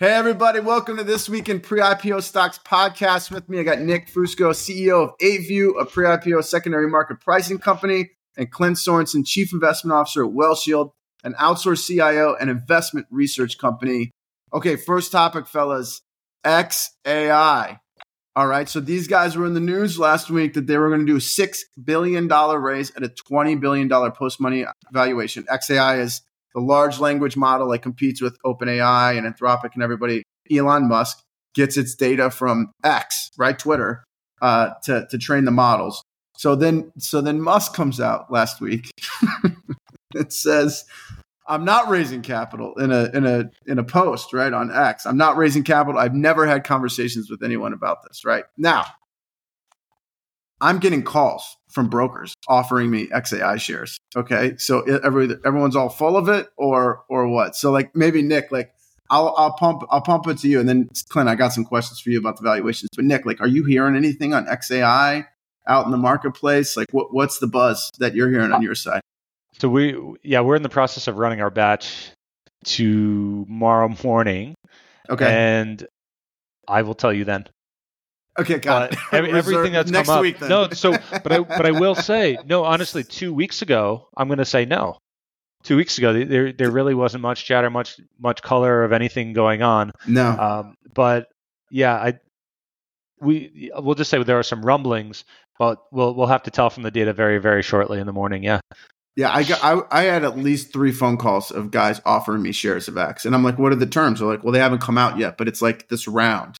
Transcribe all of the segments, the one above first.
Hey, everybody, welcome to This Week in Pre IPO Stocks podcast. With me, I got Nick Fusco, CEO of 8View, a pre IPO secondary market pricing company, and Clint Sorenson, Chief Investment Officer at WealthShield, an outsourced CIO and investment research company. Okay, first topic, fellas XAI. All right, so these guys were in the news last week that they were going to do a $6 billion raise at a $20 billion post money valuation. XAI is the large language model that competes with OpenAI and Anthropic and everybody, Elon Musk gets its data from X, right, Twitter, uh, to to train the models. So then, so then Musk comes out last week. it says, "I'm not raising capital in a in a in a post right on X. I'm not raising capital. I've never had conversations with anyone about this. Right now, I'm getting calls from brokers offering me XAI shares. Okay, so every, everyone's all full of it, or or what? So like maybe Nick, like I'll I'll pump I'll pump it to you, and then Clint, I got some questions for you about the valuations. But Nick, like, are you hearing anything on XAI out in the marketplace? Like, what what's the buzz that you're hearing on your side? So we yeah we're in the process of running our batch tomorrow morning. Okay, and I will tell you then. Okay, got uh, every, everything that's next come up. Week, then. No, so but I but I will say no. Honestly, two weeks ago, I'm going to say no. Two weeks ago, there there really wasn't much chatter, much much color of anything going on. No, um, but yeah, I we we'll just say there are some rumblings, but we'll we'll have to tell from the data very very shortly in the morning. Yeah. Yeah, I got I, I had at least three phone calls of guys offering me shares of X, and I'm like, "What are the terms?" They're like, "Well, they haven't come out yet, but it's like this round."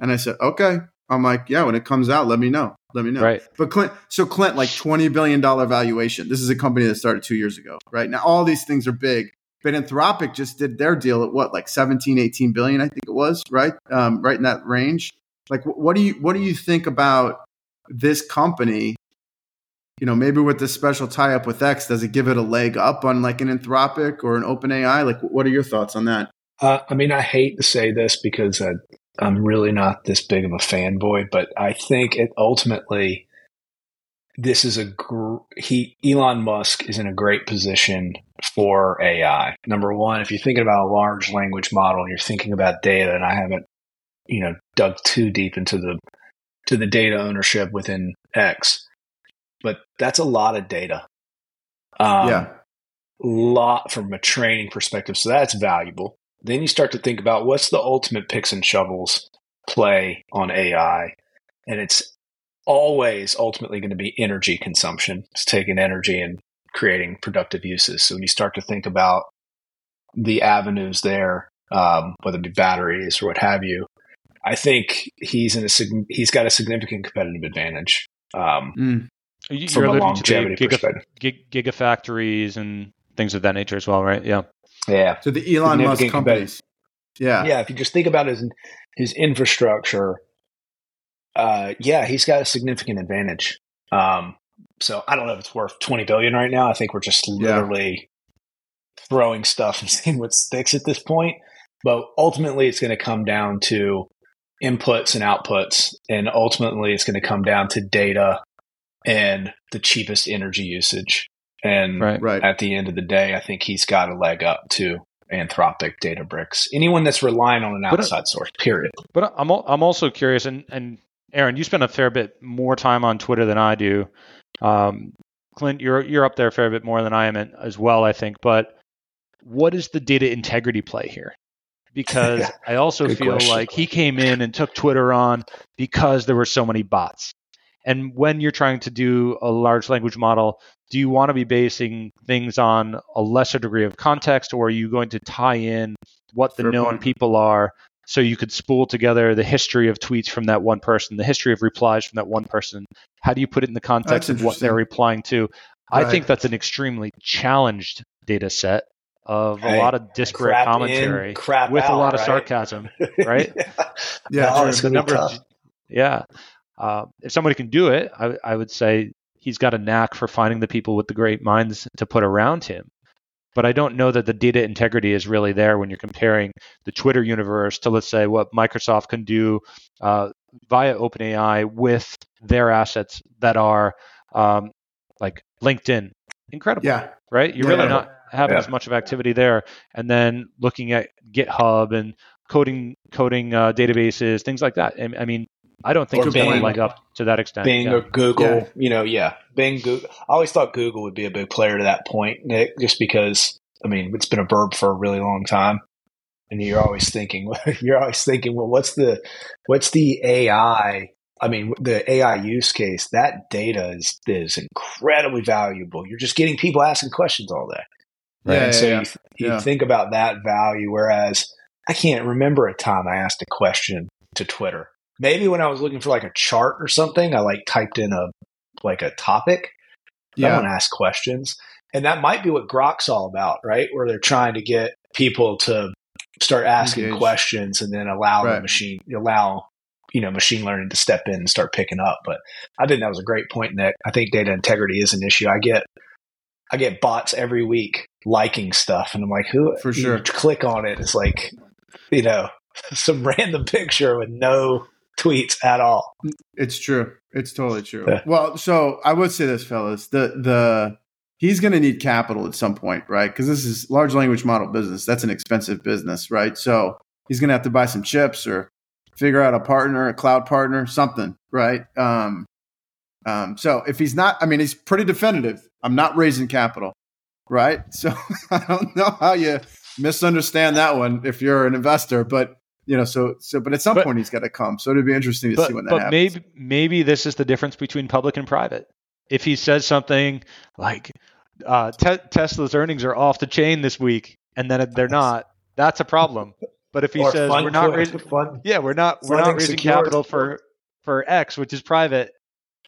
And I said, "Okay, I'm like, yeah, when it comes out, let me know. Let me know. Right. But Clint, so Clint, like twenty billion dollar valuation. This is a company that started two years ago, right? Now all these things are big. But Anthropic just did their deal at what, like 17, 18 billion, I think it was, right? Um, right in that range. Like, what do you what do you think about this company? You know, maybe with this special tie up with X, does it give it a leg up on like an Anthropic or an OpenAI? Like, what are your thoughts on that? Uh, I mean, I hate to say this because uh, I'm really not this big of a fanboy, but I think it ultimately this is a gr- he Elon Musk is in a great position for AI. Number one, if you're thinking about a large language model, and you're thinking about data, and I haven't you know dug too deep into the to the data ownership within X, but that's a lot of data. Um, yeah, lot from a training perspective, so that's valuable. Then you start to think about what's the ultimate picks and shovels play on AI. And it's always ultimately going to be energy consumption. It's taking energy and creating productive uses. So when you start to think about the avenues there, um, whether it be batteries or what have you, I think he's in a he's got a significant competitive advantage. Um, mm. You're from a longevity to giga, gig, gigafactories and things of that nature as well, right? Yeah. Yeah. So the Elon Musk companies. Yeah. Yeah. If you just think about his his infrastructure, uh, yeah, he's got a significant advantage. Um, so I don't know if it's worth twenty billion right now. I think we're just literally yeah. throwing stuff and seeing what sticks at this point. But ultimately, it's going to come down to inputs and outputs, and ultimately, it's going to come down to data and the cheapest energy usage. And right, right. at the end of the day, I think he's got a leg up to Anthropic, Databricks, anyone that's relying on an uh, outside but, source. Period. But I'm I'm also curious, and and Aaron, you spend a fair bit more time on Twitter than I do. Um, Clint, you're you're up there a fair bit more than I am as well, I think. But what is the data integrity play here? Because I also feel question. like he came in and took Twitter on because there were so many bots. And when you're trying to do a large language model, do you want to be basing things on a lesser degree of context, or are you going to tie in what the Fair known point. people are so you could spool together the history of tweets from that one person, the history of replies from that one person? How do you put it in the context of what they're replying to? Right. I think that's an extremely challenged data set of a lot of disparate crap commentary in, crap with out, a lot of right? sarcasm, right? yeah, yeah no, the number of, yeah. Uh, if somebody can do it, I, I would say he's got a knack for finding the people with the great minds to put around him. But I don't know that the data integrity is really there when you're comparing the Twitter universe to, let's say, what Microsoft can do uh, via OpenAI with their assets that are um, like LinkedIn. Incredible. Yeah. Right? You're yeah. really not having yeah. as much of activity there. And then looking at GitHub and coding coding uh, databases, things like that. I, I mean, I don't think Or it's going to Bing. leg up to that extent. Bing yeah. or Google, Yeah. you know, yeah, Bing. Google. I always thought Google would be a big player to that point, Nick, just because I mean it's been a verb for a really long time, and you're always thinking, you're always thinking, well, what's the what's the AI? I mean, the AI use case. That data is is incredibly valuable. You're just getting people asking questions all day, right? Yeah, and so yeah, you, you yeah. think about that value, whereas I can't remember a time I asked a question to Twitter. Maybe when I was looking for like a chart or something, I like typed in a like a topic. I Yeah. don't ask questions. And that might be what Grok's all about, right? Where they're trying to get people to start asking Engage. questions and then allow the machine allow you know machine learning to step in and start picking up. But I think that was a great point, Nick. I think data integrity is an issue. I get I get bots every week liking stuff and I'm like, who For sure. click on it, it's like, you know, some random picture with no tweets at all. It's true. It's totally true. Yeah. Well, so I would say this, fellas. The the he's going to need capital at some point, right? Because this is large language model business. That's an expensive business, right? So he's going to have to buy some chips or figure out a partner, a cloud partner, something, right? Um, um, so if he's not, I mean, he's pretty definitive. I'm not raising capital, right? So I don't know how you misunderstand that one if you're an investor, but you know, so so. But at some But- point, he's got to come. So it'd be interesting to but, see when that but happens. maybe maybe this is the difference between public and private. If he says something like uh, te- Tesla's earnings are off the chain this week, and then they're not, that's a problem. But if he Or says fun we're not raising, fun yeah, we're not we're not raising secured. capital for for X, which is private,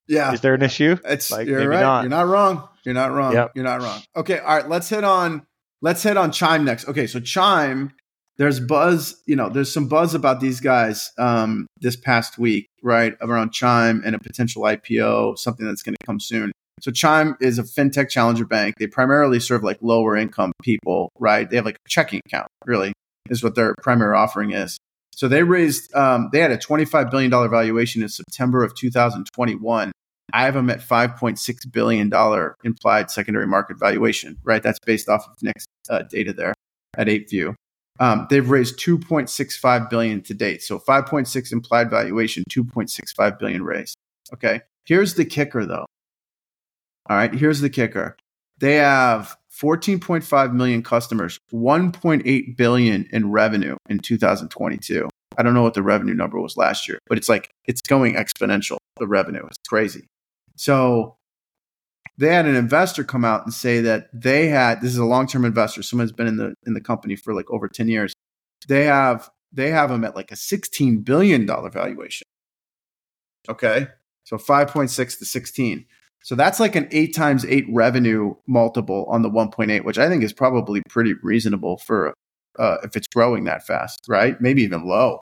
yeah, is there an issue? It's Like, you're maybe right. not. You're not wrong. You're not wrong. Yep. You're not wrong. Okay, all right. Let's hit on let's hit on Chime next. Okay, so Chime, there's buzz. You know, there's some buzz about these guys um, this past week, right? Around Chime and a potential IPO, something that's going to come soon. So Chime is a fintech challenger bank. They primarily serve like lower income people, right? They have like a checking account, really, is what their primary offering is. So they raised, um, they had a $25 billion valuation in September of 2021. I have them at $5.6 billion implied secondary market valuation, right? That's based off of Nick's uh, data there at 8View. Um, they've raised 2.65 billion to date. So 5.6 implied valuation, 2.65 billion raised. Okay. Here's the kicker though. All right. Here's the kicker. They have 14.5 million customers, 1.8 billion in revenue in 2022. I don't know what the revenue number was last year, but it's like it's going exponential. The revenue it's crazy. So they had an investor come out and say that they had this is a long term investor. Someone's been in the in the company for like over 10 years. They have they have them at like a 16 billion dollar valuation. Okay. So 5.6 to 16. So that's like an eight times eight revenue multiple on the 1.8, which I think is probably pretty reasonable for uh, if it's growing that fast, right? Maybe even low.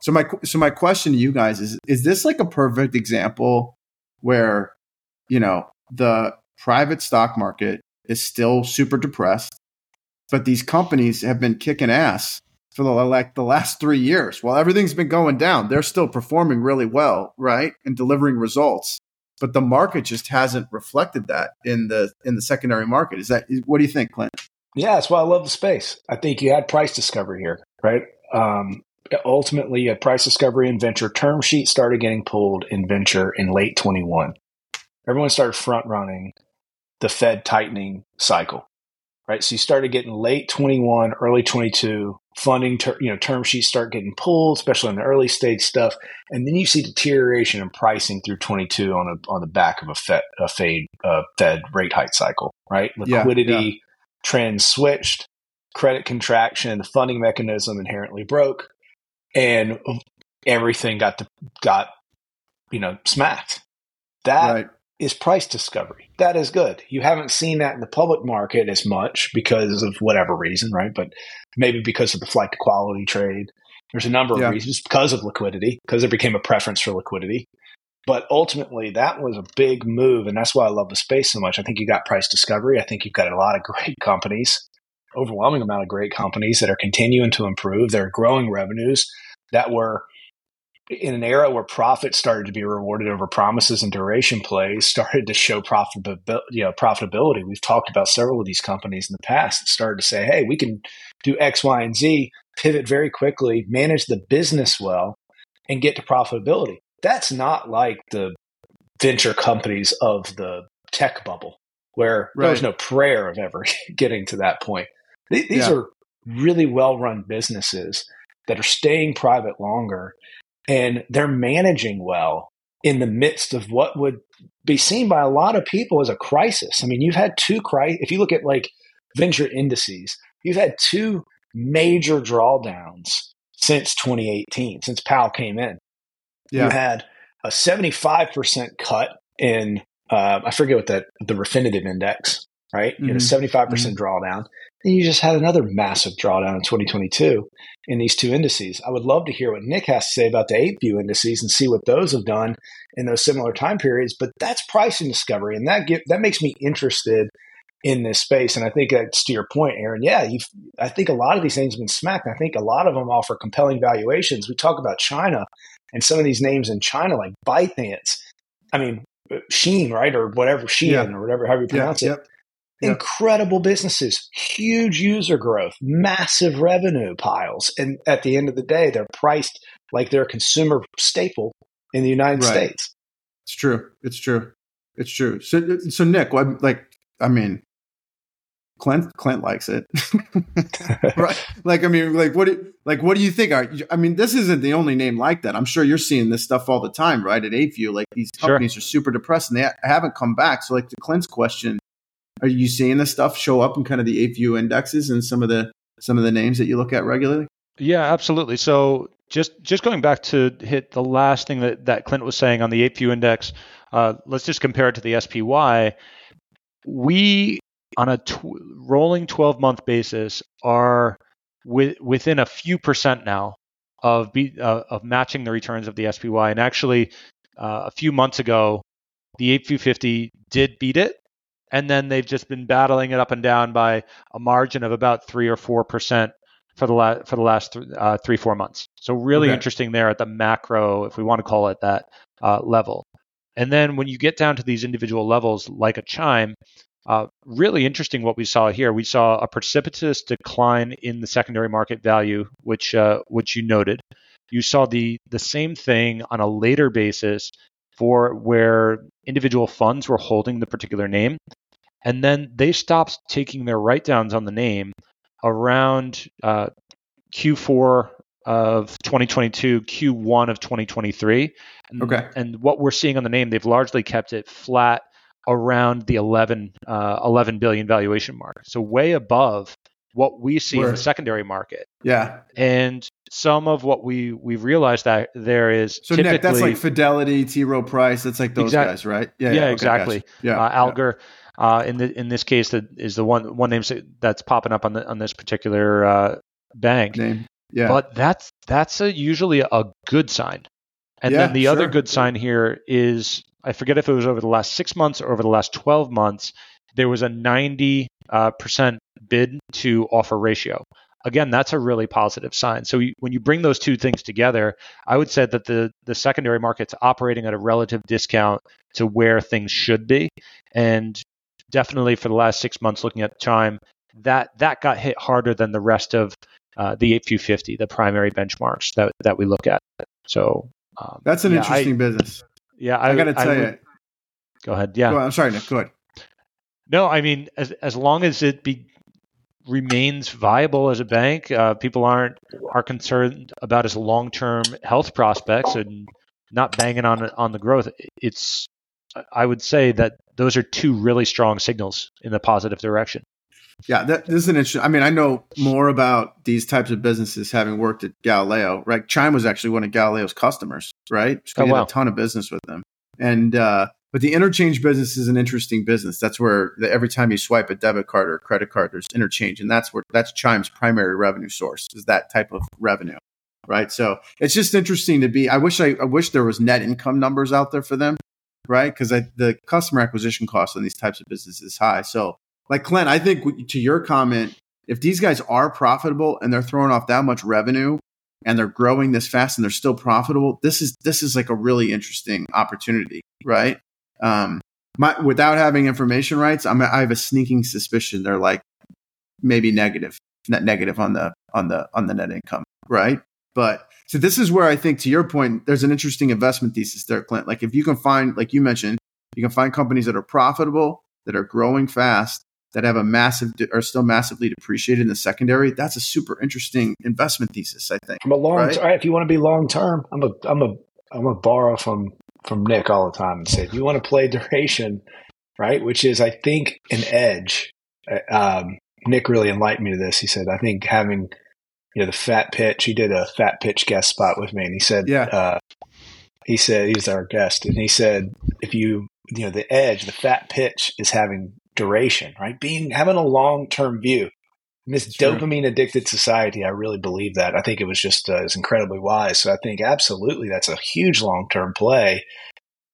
So my so my question to you guys is: Is this like a perfect example where you know the private stock market is still super depressed, but these companies have been kicking ass for the like the last three years while everything's been going down? They're still performing really well, right, and delivering results but the market just hasn't reflected that in the in the secondary market. Is that what do you think, Clint? Yeah, that's why I love the space. I think you had price discovery here, right? Um, ultimately, had price discovery in venture. Term sheet started getting pulled in venture in late 21. Everyone started front running the Fed tightening cycle, right? So you started getting late 21, early 22 funding, ter- you know, term sheets start getting pulled, especially on the early stage stuff, and then you see deterioration in pricing through 22 on a on the back of a Fed a fade uh, Fed rate hike cycle, right? Liquidity yeah. trends switched, credit contraction, the funding mechanism inherently broke, and everything got to, got you know smacked. That is price discovery. That is good. You haven't seen that in the public market as much because of whatever reason, right? But maybe because of the flight to quality trade. There's a number of Yeah. reasons because of liquidity, because there became a preference for liquidity. But ultimately, that was a big move, and that's why I love the space so much. I think you got price discovery. I think you've got a lot of great companies, overwhelming amount of great companies that are continuing to improve. They're growing revenues that were in an era where profits started to be rewarded over promises and duration plays started to show profitability, you know, profitability. We've talked about several of these companies in the past that started to say, "Hey, we can do X, Y, and Z pivot very quickly, manage the business well, and get to profitability. That's not like the venture companies of the tech bubble where right. there was no prayer of ever getting to that point. These yeah. are really well run businesses that are staying private longer and they're managing well in the midst of what would be seen by a lot of people as a crisis. I mean, you've had two crises. If you look at like venture indices, you've had two major drawdowns since 2018, since Powell came in. Yeah. You had a 75% cut in, uh, I forget what that, the Refinitiv index, right? Mm-hmm. You had a 75% mm-hmm. percent mm hmm drawdown. And you just had another massive drawdown in 2022 in these two indices. I would love to hear what Nick has to say about the eight view indices and see what those have done in those similar time periods. But that's pricing discovery, and that get, that makes me interested in this space. And I think that's to your point, Aaron. Yeah, I think a lot of these things have been smacked. I think a lot of them offer compelling valuations. We talk about China and some of these names in China, like ByteDance. I mean, Sheen, right, or whatever Shein, yeah. or whatever however you pronounce yeah, it. Yep. Incredible businesses, huge user growth, massive revenue piles. And at the end of the day, they're priced like they're a consumer staple in the United right. States. It's true. It's true. It's true. So, so Nick, like, I mean, Clint Clint likes it, right? Like, I mean, like, what, do, like, what do you think? Are I mean, this isn't the only name like that. I'm sure you're seeing this stuff all the time, right? At ApeView, like these companies sure. are super depressed and they haven't come back. So, like, to Clint's question, are you seeing this stuff show up in kind of the ApeView indexes and some of the some of the names that you look at regularly? Yeah, absolutely. So just just going back to hit the last thing that, that Clint was saying on the ApeView index, uh, let's just compare it to the SPY. We on a tw- rolling 12 month basis are with, within a few percent now of be, uh, of matching the returns of the SPY. And actually, uh, a few months ago, the ApeView 50 did beat it and then they've just been battling it up and down by a margin of about three or four percent for the last for the last th- uh, three four months. So really okay. interesting there at the macro, if we want to call it that uh, level. And then when you get down to these individual levels, like a chime, uh, really interesting what we saw here. We saw a precipitous decline in the secondary market value, which uh, which you noted. You saw the the same thing on a later basis for where individual funds were holding the particular name. And then they stopped taking their write downs on the name around uh, Q4 of 2022, Q1 of 2023. And, okay. And what we're seeing on the name, they've largely kept it flat around the 11, uh, 11 billion valuation mark. So way above what we see Where, in the secondary market. Yeah. And some of what we we realized that there is so Nick, that's like Fidelity, T. Rowe Price. That's like those guys, right? Yeah, yeah, yeah exactly. yeah, uh, Alger. Yeah. Uh, in the in this case, that is the one one name that's popping up on the on this particular uh, bank. Name. Yeah. But that's that's a, usually a good sign. And yeah, then the sure. other good sign here is I forget if it was over the last six months or over the last twelve months. There was a ninety uh, percent bid to offer ratio. Again, that's a really positive sign. So you, when you bring those two things together, I would say that the the secondary market's operating at a relative discount to where things should be, and definitely for the last six months, looking at the time, that that got hit harder than the rest of uh, the ApeView 50, the primary benchmarks that that we look at. So um, that's an yeah, interesting I, business. Yeah, I, I got to tell you. Go ahead. Yeah, go I'm sorry, Nick. Go ahead. No, I mean, as as long as it be remains viable as a bank. Uh, people aren't are concerned about its long term health prospects and not banging on on the growth. It's I would say that those are two really strong signals in the positive direction. Yeah, that, this is an interesting. I mean, I know more about these types of businesses having worked at Galileo. Right, Chime was actually one of Galileo's customers. Right, we oh, wow. had a ton of business with them, and uh, but the interchange business is an interesting business. That's where the, every time you swipe a debit card or credit card, there's interchange, and that's where that's Chime's primary revenue source is that type of revenue, right? So it's just interesting to be. I wish I, I wish there was net income numbers out there for them, right? Because the customer acquisition cost on these types of businesses is high. So, like Clint, I think to your comment, if these guys are profitable and they're throwing off that much revenue and they're growing this fast and they're still profitable, this is this is like a really interesting opportunity, right? Um, my, without having information rights, I'm, I have a sneaking suspicion they're like maybe negative net negative on the on the on the net income, right? But so this is where I think, to your point, there's an interesting investment thesis there, Clint. Like if you can find, like you mentioned, you can find companies that are profitable, that are growing fast, that have a massive are still massively depreciated in the secondary. That's a super interesting investment thesis, I think. From a long, right? if you want to be long term, I'm a I'm a I'm a borrow from from Nick all the time and said, you want to play duration, right, which is I think an edge. Uh, um, Nick really enlightened me to this. He said I think having you know the fat pitch. He did a fat pitch guest spot with me, and he said, yeah. Uh, he said he's our guest, and he said if you you know the edge, the fat pitch is having duration, right? Being having a long term view. In this dopamine addicted society, I really believe that. I think it was just uh, it's incredibly wise. So I think absolutely that's a huge long term play,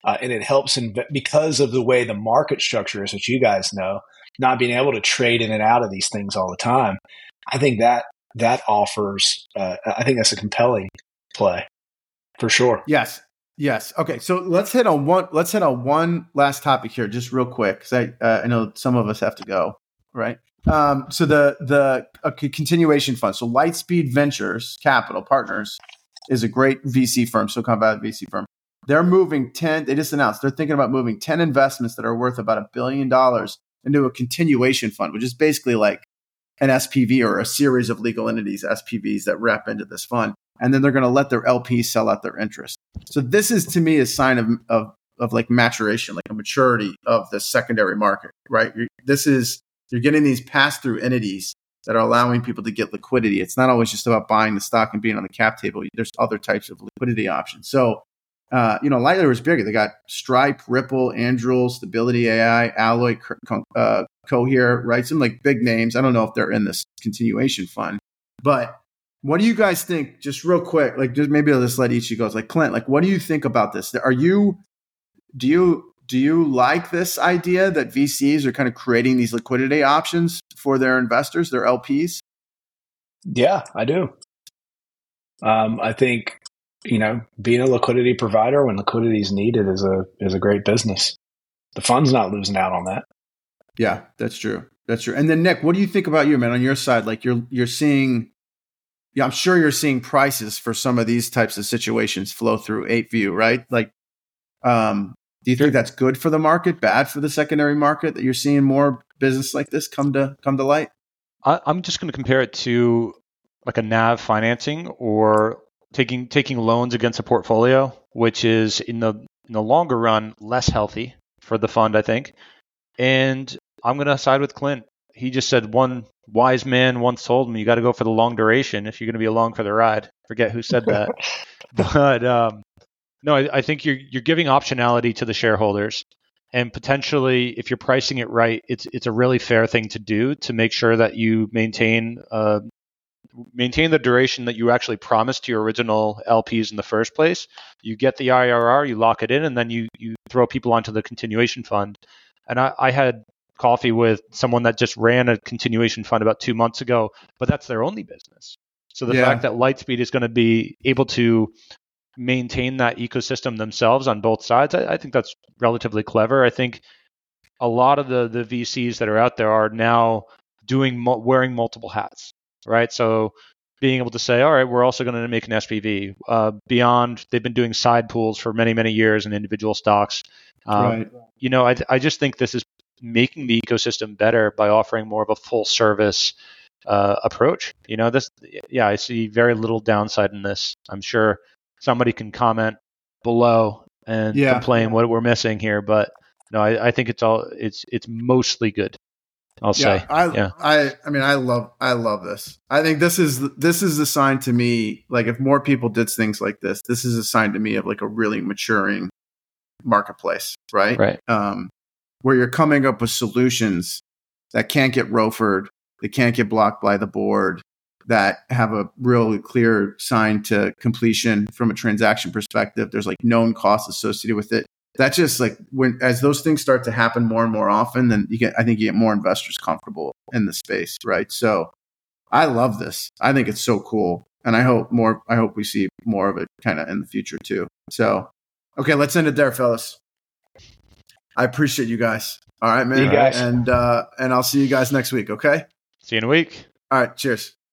uh, and it helps in because of the way the market structure is, which you guys know, not being able to trade in and out of these things all the time. I think that that offers. Uh, I think that's a compelling play for sure. Yes, yes. Okay, so let's hit on one. Let's hit on one last topic here, just real quick, because I uh, I know some of us have to go. Right. Um, so the the continuation fund. So Lightspeed Ventures Capital Partners is a great VC firm, Silicon Valley VC firm. They're moving ten. They just announced they're thinking about moving ten investments that are worth about a billion dollars into a continuation fund, which is basically like an SPV or a series of legal entities, SPVs that wrap into this fund. And then they're going to let their LPs sell out their interest. So this is to me a sign of, of, of like maturation, like a maturity of the secondary market, right? This is, you're getting these pass through entities that are allowing people to get liquidity. It's not always just about buying the stock and being on the cap table. There's other types of liquidity options. So, uh, you know, Lightly was bigger. They got Stripe, Ripple, Anduril, Stability AI, Alloy, uh, Cohere, right? Some like big names. I don't know if they're in this continuation fund, but what do you guys think? Just real quick, like just maybe I'll just let each of you go. Like Clint, like what do you think about this? Are you do you do you like this idea that VCs are kind of creating these liquidity options for their investors, their LPs? Yeah, I do. Um, I think you know being a liquidity provider when liquidity is needed is a is a great business. The fund's not losing out on that. Yeah, that's true. That's true. And then Nick, what do you think about you, man? On your side, like you're you're seeing, yeah, I'm sure you're seeing prices for some of these types of situations flow through 8View, right? Like, um, do you think that's good for the market, bad for the secondary market that you're seeing more business like this come to come to light? I, I'm just going to compare it to like a NAV financing or taking taking loans against a portfolio, which is in the in the longer run less healthy for the fund, I think. And I'm going to side with Clint. He just said one wise man once told me you got to go for the long duration if you're going to be along for the ride. Forget who said that. but um, no, I, I, think you're you're giving optionality to the shareholders, and potentially, if you're pricing it right, it's it's a really fair thing to do to make sure that you maintain uh, maintain the duration that you actually promised to your original LPs in the first place. You get the IRR, you lock it in, and then you you throw people onto the continuation fund. And I, I had coffee with someone that just ran a continuation fund about two months ago, but that's their only business. So the yeah. fact that Lightspeed is going to be able to maintain that ecosystem themselves on both sides, I, I, think that's relatively clever. I think a lot of the the VCs that are out there are now doing wearing multiple hats, right? So being able to say, all right, we're also going to make an SPV. Uh, beyond, they've been doing side pools for many, many years in individual stocks. Um, right. You know, I, I just think this is making the ecosystem better by offering more of a full service uh, approach. You know, this, yeah, I see very little downside in this. I'm sure somebody can comment below and yeah. complain what we're missing here, but no, I, I think it's all it's it's mostly good. I'll yeah, say. I, yeah. I, I mean, I love, I love this. I think this is, this is a sign to me, like if more people did things like this, this is a sign to me of like a really maturing marketplace, right? Right. Um, where you're coming up with solutions that can't get ROFR'd, that can't get blocked by the board, that have a really clear sign to completion from a transaction perspective. There's like known costs associated with it. That's just like when as those things start to happen more and more often, then you get I think you get more investors comfortable in the space, right? So I love this. I think it's so cool. And I hope more I hope we see more of it kind of in the future too. So okay, let's end it there, fellas. I appreciate you guys. All right, man. You guys. And uh, and I'll see you guys next week. Okay. See you in a week. All right. Cheers.